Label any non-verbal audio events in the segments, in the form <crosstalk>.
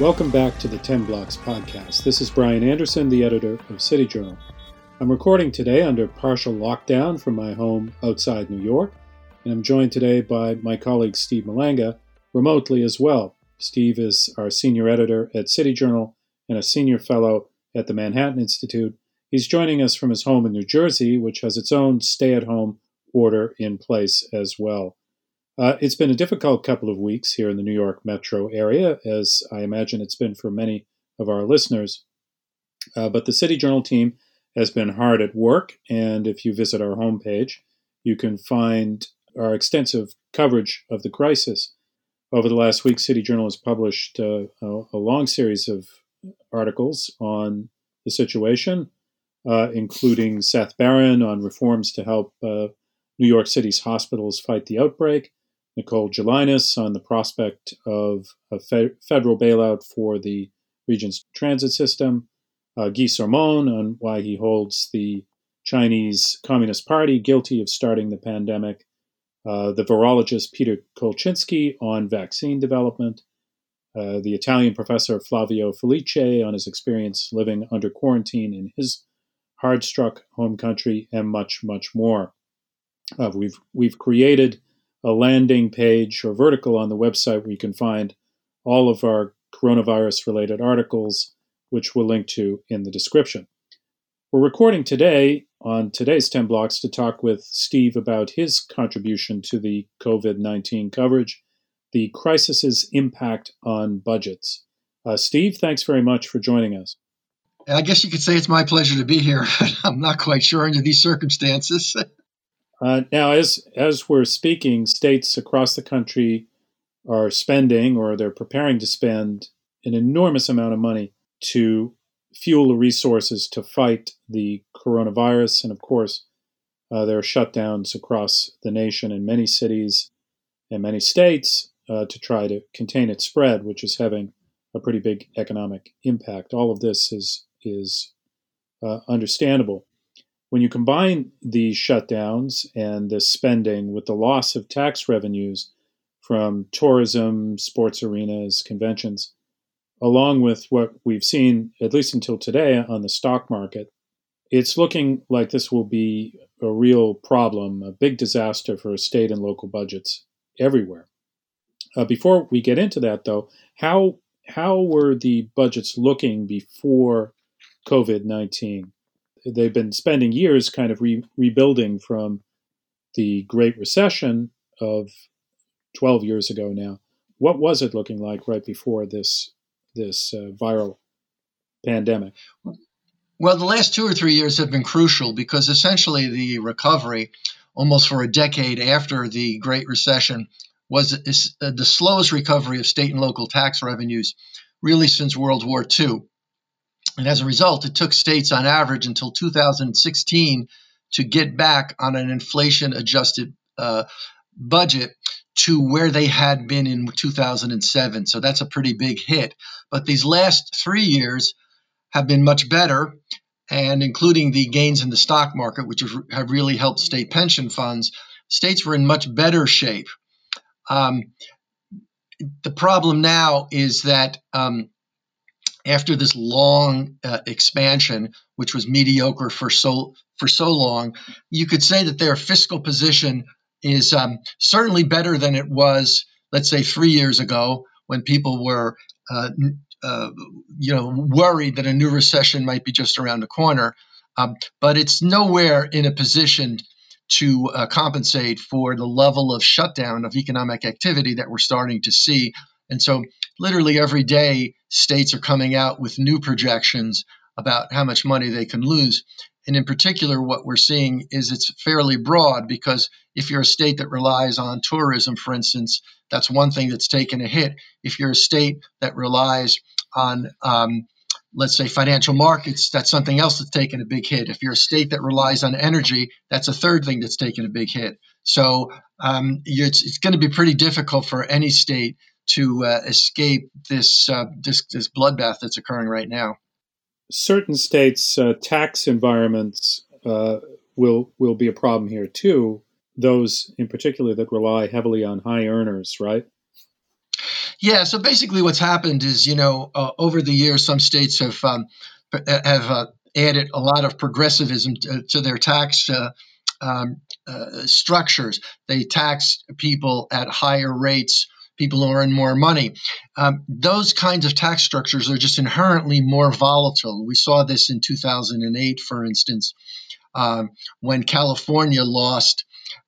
Welcome back to the 10 Blocks podcast. This is Brian Anderson, the editor of City Journal. I'm recording today under partial lockdown from my home outside New York, and I'm joined today by my colleague Steve Malanga remotely as well. Steve is our senior editor at City Journal and a senior fellow at the Manhattan Institute. He's joining us from his home in New Jersey, which has its own stay at home order in place as well. Uh, it's been a difficult couple of weeks here in the New York metro area, as I imagine it's been for many of our listeners. Uh, but the City Journal team has been hard at work, and if you visit our homepage, you can find our extensive coverage of the crisis. Over the last week, City Journal has published uh, a, a, long series of articles on the situation, uh, including Seth Barron on reforms to help uh, New York City's hospitals fight the outbreak, Nicole Gelinas on the prospect of a fe- federal bailout for the region's transit system, uh, Guy Sorman on why he holds the Chinese Communist Party guilty of starting the pandemic, uh, the virologist Peter Kolchinsky on vaccine development, uh, the Italian professor Flavio Felice on his experience living under quarantine in his hard struck home country, and much, much more. Uh, we've, we've created a landing page or vertical on the website where you can find all of our coronavirus related articles, which we'll link to in the description. We're recording today on today's 10 blocks to talk with Steve about his contribution to the COVID 19 coverage, the crisis's impact on budgets. Uh, Steve, thanks very much for joining us. I guess you could say it's my pleasure to be here. <laughs> I'm not quite sure under these circumstances. <laughs> Uh, now, as as we're speaking, states across the country are spending, or they're preparing to spend, an enormous amount of money to fuel the resources to fight the coronavirus, and of course, uh, there are shutdowns across the nation in many cities and many states uh, to try to contain its spread, which is having a pretty big economic impact. All of this is is uh, understandable. When you combine these shutdowns and the spending with the loss of tax revenues from tourism, sports arenas, conventions, along with what we've seen, at least until today, on the stock market, it's looking like this will be a real problem, a big disaster for state and local budgets everywhere. Uh, before we get into that, though, how how were the budgets looking before COVID nineteen? They've been spending years kind of re- rebuilding from the Great Recession of 12 years ago now. What was it looking like right before this this uh, viral pandemic? Well, the last two or three years have been crucial because essentially the recovery, almost for a decade after the Great Recession, was uh, the slowest recovery of state and local tax revenues really since World War II. And as a result, it took states on average until 2016 to get back on an inflation adjusted uh, budget to where they had been in 2007. So that's a pretty big hit. But these last three years have been much better, and including the gains in the stock market, which have really helped state pension funds, states were in much better shape. Um, the problem now is that um, after this long uh, expansion, which was mediocre for so for so long, you could say that their fiscal position is um, certainly better than it was, let's say, three years ago when people were, uh, uh, you know, worried that a new recession might be just around the corner. Um, but it's nowhere in a position to uh, compensate for the level of shutdown of economic activity that we're starting to see and so, literally every day, states are coming out with new projections about how much money they can lose. And in particular, what we're seeing is it's fairly broad because if you're a state that relies on tourism, for instance, that's one thing that's taken a hit. If you're a state that relies on, um, let's say, financial markets, that's something else that's taken a big hit. If you're a state that relies on energy, that's a third thing that's taken a big hit. So um, it's, it's going to be pretty difficult for any state to uh, escape this, uh, this this bloodbath that's occurring right now. Certain states' uh, tax environments uh, will will be a problem here too. Those in particular that rely heavily on high earners, right? Yeah, so basically what's happened is, you know, uh, over the years, some states have um, have uh, added a lot of progressivism to, to their tax uh, um, uh, structures. They tax people at higher rates, people who earn more money. Um, those kinds of tax structures are just inherently more volatile. We saw this in 2008, for instance, um, when California lost.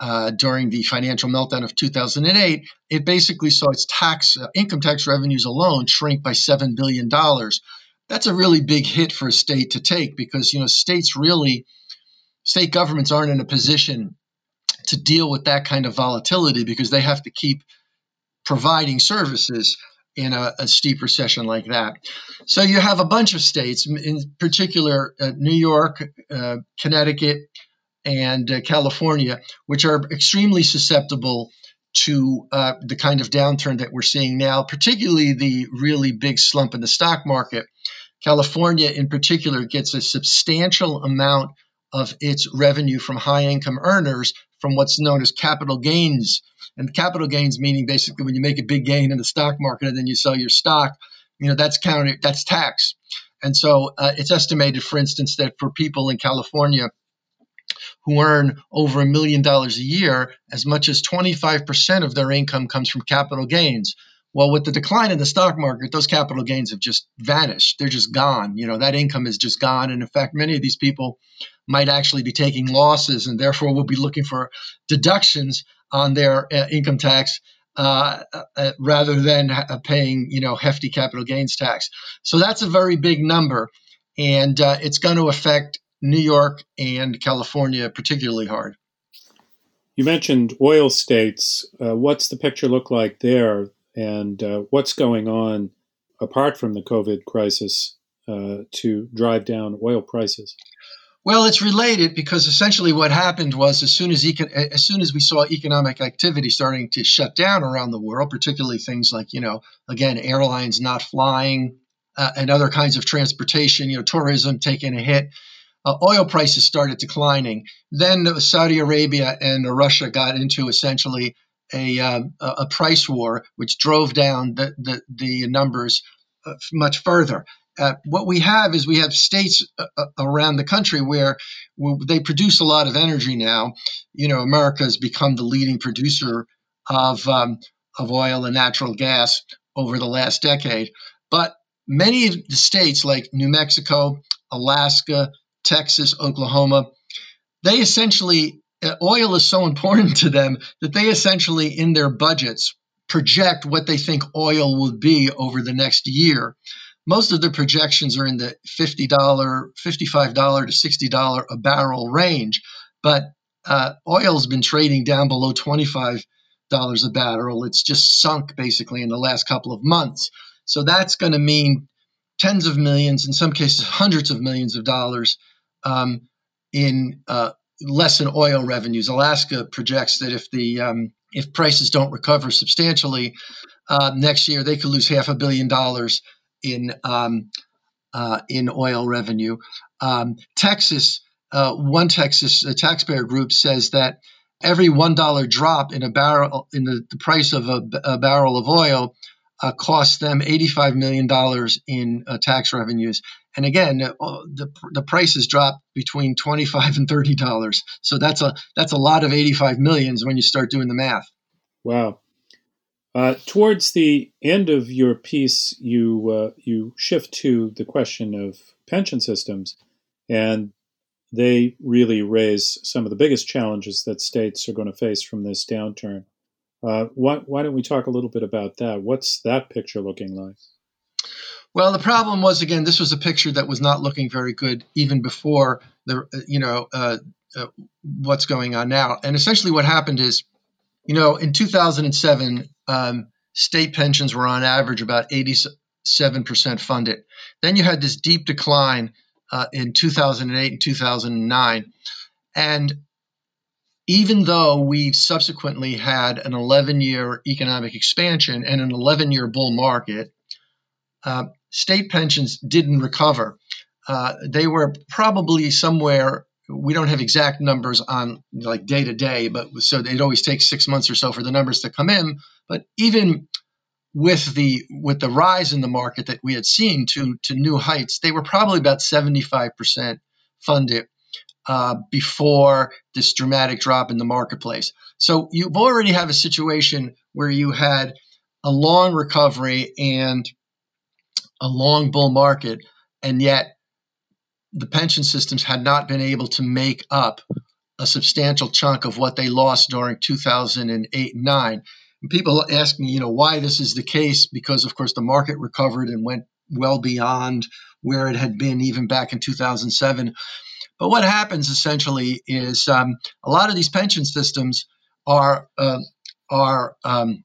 Uh, during the financial meltdown of 2008, it basically saw its tax uh, income tax revenues alone shrink by seven billion dollars. That's a really big hit for a state to take because you know states really state governments aren't in a position to deal with that kind of volatility because they have to keep providing services in a, a, steep recession like that. So you have a bunch of states, in particular uh, New York, uh, Connecticut, and uh, California, which are extremely susceptible to uh, the kind of downturn that we're seeing now, particularly the really big slump in the stock market. California, in particular, gets a substantial amount of its revenue from high income earners from what's known as capital gains. And capital gains meaning basically when you make a big gain in the stock market and then you sell your stock, you know, that's counted, that's tax. And so uh, it's estimated, for instance, that for people in California who earn over a million dollars a year, as much as 25% of their income comes from capital gains. Well, with the decline in the stock market, those capital gains have just vanished. They're just gone. You know, that income is just gone. And in fact, many of these people might actually be taking losses and therefore will be looking for deductions on their uh, income tax uh, uh, rather than uh, paying, you know, hefty capital gains tax. So that's a very big number. And uh, it's going to affect New York and California particularly hard. You mentioned oil states. Uh, what's the picture look like there? And uh, what's going on apart from the COVID crisis uh, to drive down oil prices? Well, it's related because essentially what happened was as soon as as soon as we saw economic activity starting to shut down around the world, particularly things like you know again airlines not flying uh, and other kinds of transportation, you know tourism taking a hit, uh, oil prices started declining. Then Saudi Arabia and Russia got into essentially a, uh, a price war, which drove down the, the, the numbers uh, much further. Uh, what we have is we have states uh, uh, around the country where they produce a lot of energy now. You know, America has become the leading producer of um, of oil and natural gas over the last decade. But many of the states, like New Mexico, Alaska, Texas, Oklahoma, they essentially oil is so important to them that they essentially, in their budgets, project what they think oil will be over the next year. Most of the projections are in the $50, $55 to $60 a barrel range, but uh, oil's been trading down below $25 a barrel. It's just sunk basically in the last couple of months. So that's going to mean tens of millions, in some cases, hundreds of millions of dollars um, in uh, less in oil revenues. Alaska projects that if the um, if prices don't recover substantially uh, next year, they could lose half a billion dollars in um, uh, in oil revenue. Um, Texas, uh, one Texas taxpayer group says that every one dollar drop in a barrel in the, the price of a, a barrel of oil uh, cost them $85 million in uh, tax revenues. And again, uh, the, the prices dropped between 25 and $30. So that's a, that's a lot of 85 millions when you start doing the math. Wow. Uh, towards the end of your piece, you, uh, you shift to the question of pension systems, and they really raise some of the biggest challenges that states are going to face from this downturn. Uh, why, why don't we talk a little bit about that? What's that picture looking like? Well, the problem was again, this was a picture that was not looking very good even before the you know uh, uh, what's going on now. And essentially, what happened is, you know, in 2007, um, state pensions were on average about 87 percent funded. Then you had this deep decline uh, in 2008 and 2009, and even though we subsequently had an 11 year economic expansion and an 11 year bull market, uh, state pensions didn't recover. Uh, they were probably somewhere, we don't have exact numbers on like day to day, but so it always takes six months or so for the numbers to come in. But even with the with the rise in the market that we had seen to to new heights, they were probably about 75% funded uh, before this dramatic drop in the marketplace. So you've already have a situation where you had a long recovery and a long bull market, and yet the pension systems had not been able to make up a substantial chunk of what they lost during 2008 and 9. And people ask me, you know, why this is the case because of course the market recovered and went well beyond where it had been even back in 2007. But what happens essentially is um, a lot of these pension systems are uh, are um,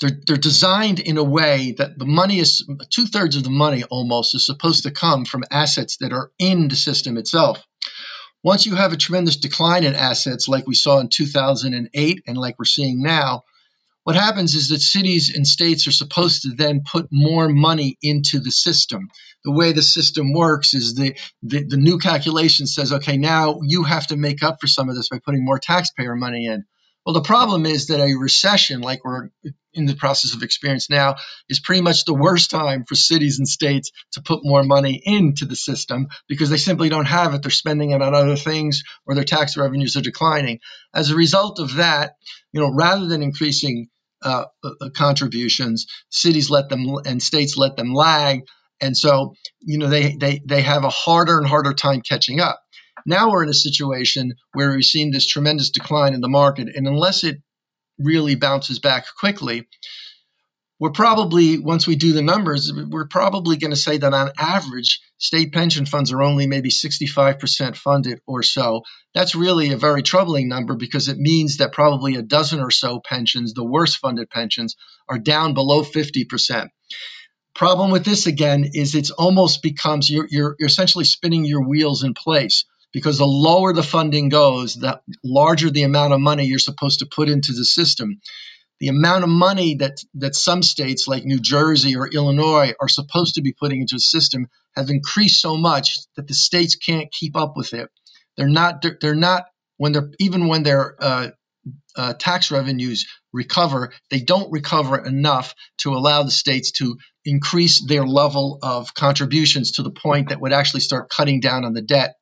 they're, they're designed in a way that the money is two thirds of the money almost is supposed to come from assets that are in the system itself. Once you have a tremendous decline in assets, like we saw in 2008 and like we're seeing now, what happens is that cities and states are supposed to then put more money into the system. The way the system works is the, the, the, new calculation says, okay, now you have to make up for some of this by putting more taxpayer money in. Well, the problem is that a recession, like we're in the process of experience now, is pretty much the worst time for cities and states to put more money into the system because they simply don't have it. They're spending it on other things or their tax revenues are declining. As a result of that, you know, rather than increasing uh, uh contributions, cities let them and states let them lag, and so you know they they they have a harder and harder time catching up. Now we're in a situation where we've seen this tremendous decline in the market, and unless it really bounces back quickly, we're probably, once we do the numbers, we're probably going to say that on average, state pension funds are only maybe 65% funded or so. That's really a very troubling number because it means that probably a dozen or so pensions, the worst funded pensions, are down below 50%. Problem with this again is it's almost becomes you're, you're, you're essentially spinning your wheels in place because the lower the funding goes, the larger the amount of money you're supposed to put into the system. The amount of money that, that some states like New Jersey or Illinois are supposed to be putting into the system have increased so much that the states can't keep up with it. They're not. They're, not when they're even when their uh, uh, tax revenues recover, they don't recover enough to allow the states to increase their level of contributions to the point that would actually start cutting down on the debt.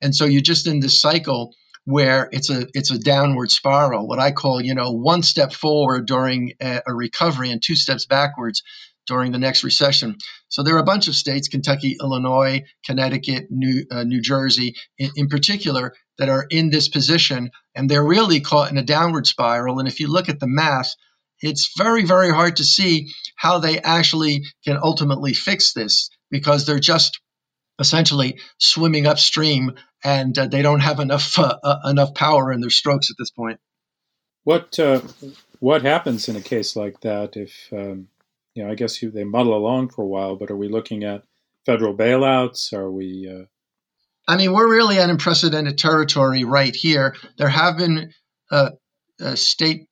And so you're just in this cycle where it's a it's a downward spiral, what I call you know one step forward during a, a recovery and two steps backwards during the next recession. So there are a bunch of states, Kentucky, Illinois, Connecticut, New, uh, New Jersey, in, in, particular, that are in this position, and they're really caught in a downward spiral. And if you look at the math, it's very, very hard to see how they actually can ultimately fix this because they're just essentially swimming upstream, and uh, they don't have enough uh, uh, enough power in their strokes at this point. What uh, what happens in a case like that if um, you know? I guess you, they muddle along for a while, but are we looking at federal bailouts? Are we? Uh, I mean, we're really at unprecedented territory right here. There have been uh, state,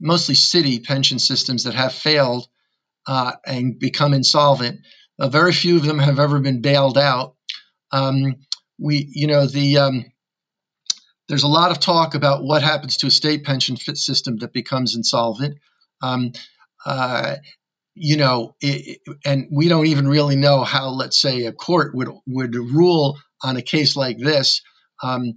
mostly city pension systems that have failed and become insolvent. Uh, very few of them have ever been bailed out. Um, we, you know, the um, there's a lot of talk about what happens to a state pension system that becomes insolvent. Um, uh, you know, it, and we don't even really know how, let's say, a court would would rule on a case like this. Um,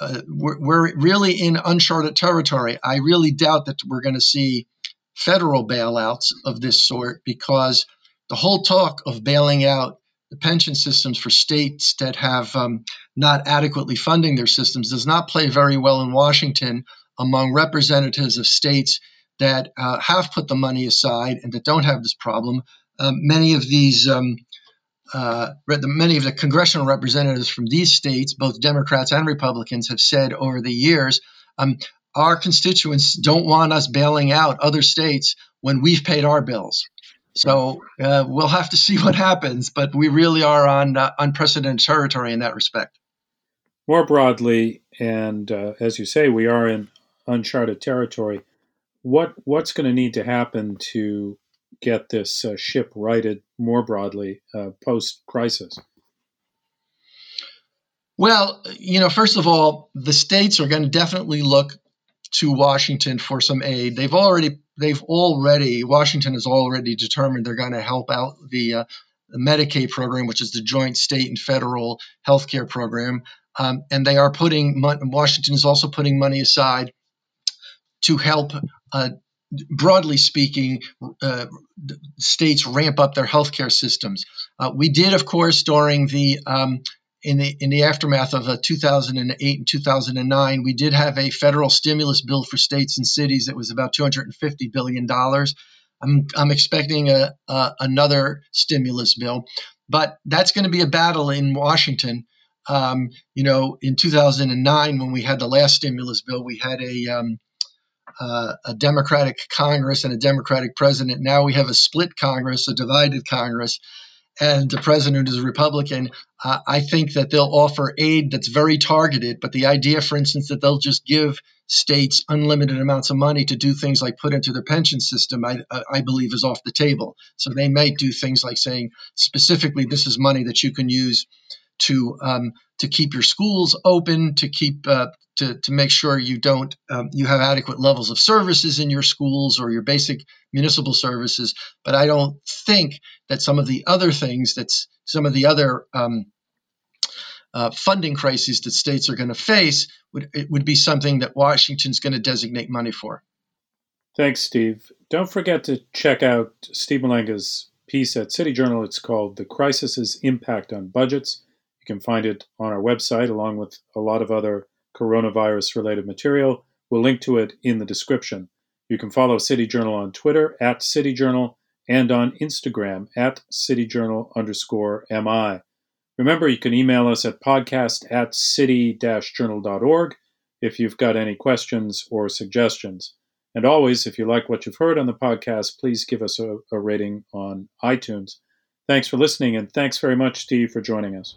uh, we're, we're, really in uncharted territory. I really doubt that we're going to see federal bailouts of this sort because the whole talk of bailing out the pension systems for states that have um, not adequately funding their systems does not play very well in Washington among representatives of states that uh, have put the money aside and that don't have this problem. Um, many of these, um, uh, many of the congressional representatives from these states, both Democrats and Republicans, have said over the years, um, our constituents don't want us bailing out other states when we've paid our bills. So uh, we'll have to see <laughs> what happens, but we really are on uh, unprecedented territory in that respect. More broadly, and uh, as you say, we are in uncharted territory. What what's going to need to happen to get this uh, ship righted more broadly uh, post crisis? Well, you know, first of all, the states are going to definitely look to Washington for some aid. They've already they've already Washington has already determined they're going to help out the, uh, the Medicaid program, which is the joint state and federal health care program, um, and they are putting Washington is also putting money aside to help. Uh, broadly speaking, uh, states ramp up their healthcare systems. Uh, we did, of course, during the um, in the in the aftermath of uh, 2008 and 2009, we did have a federal stimulus bill for states and cities that was about 250 billion dollars. I'm I'm expecting a, a, another stimulus bill, but that's going to be a battle in Washington. Um, you know, in 2009, when we had the last stimulus bill, we had a um, uh, a Democratic Congress and a Democratic president. Now we have a split Congress, a divided Congress, and the president is a Republican, uh, I think that they'll offer aid that's very targeted. But the idea, for instance, that they'll just give states unlimited amounts of money to do things like put into their pension system, I, I believe is off the table. So they may do things like saying specifically, this is money that you can use to um, to keep your schools open, to keep uh, to, to make sure you don't um, you have adequate levels of services in your schools or your basic municipal services. But I don't think that some of the other things that's some of the other um, uh, funding crises that states are going to face would it would be something that Washington's going to designate money for. Thanks, Steve. Don't forget to check out Steve Malanga's piece at City Journal. It's called "The Crisis's Impact on Budgets." You can find it on our website along with a lot of other coronavirus related material. We'll link to it in the description. You can follow City Journal on Twitter at City Journal and on Instagram at cityjournal underscore MI. Remember, you can email us at podcast at city-journal.org if you've got any questions or suggestions. And always, if you like what you've heard on the podcast, please give us a, a rating on iTunes. Thanks for listening, and thanks very much, Steve, for joining us.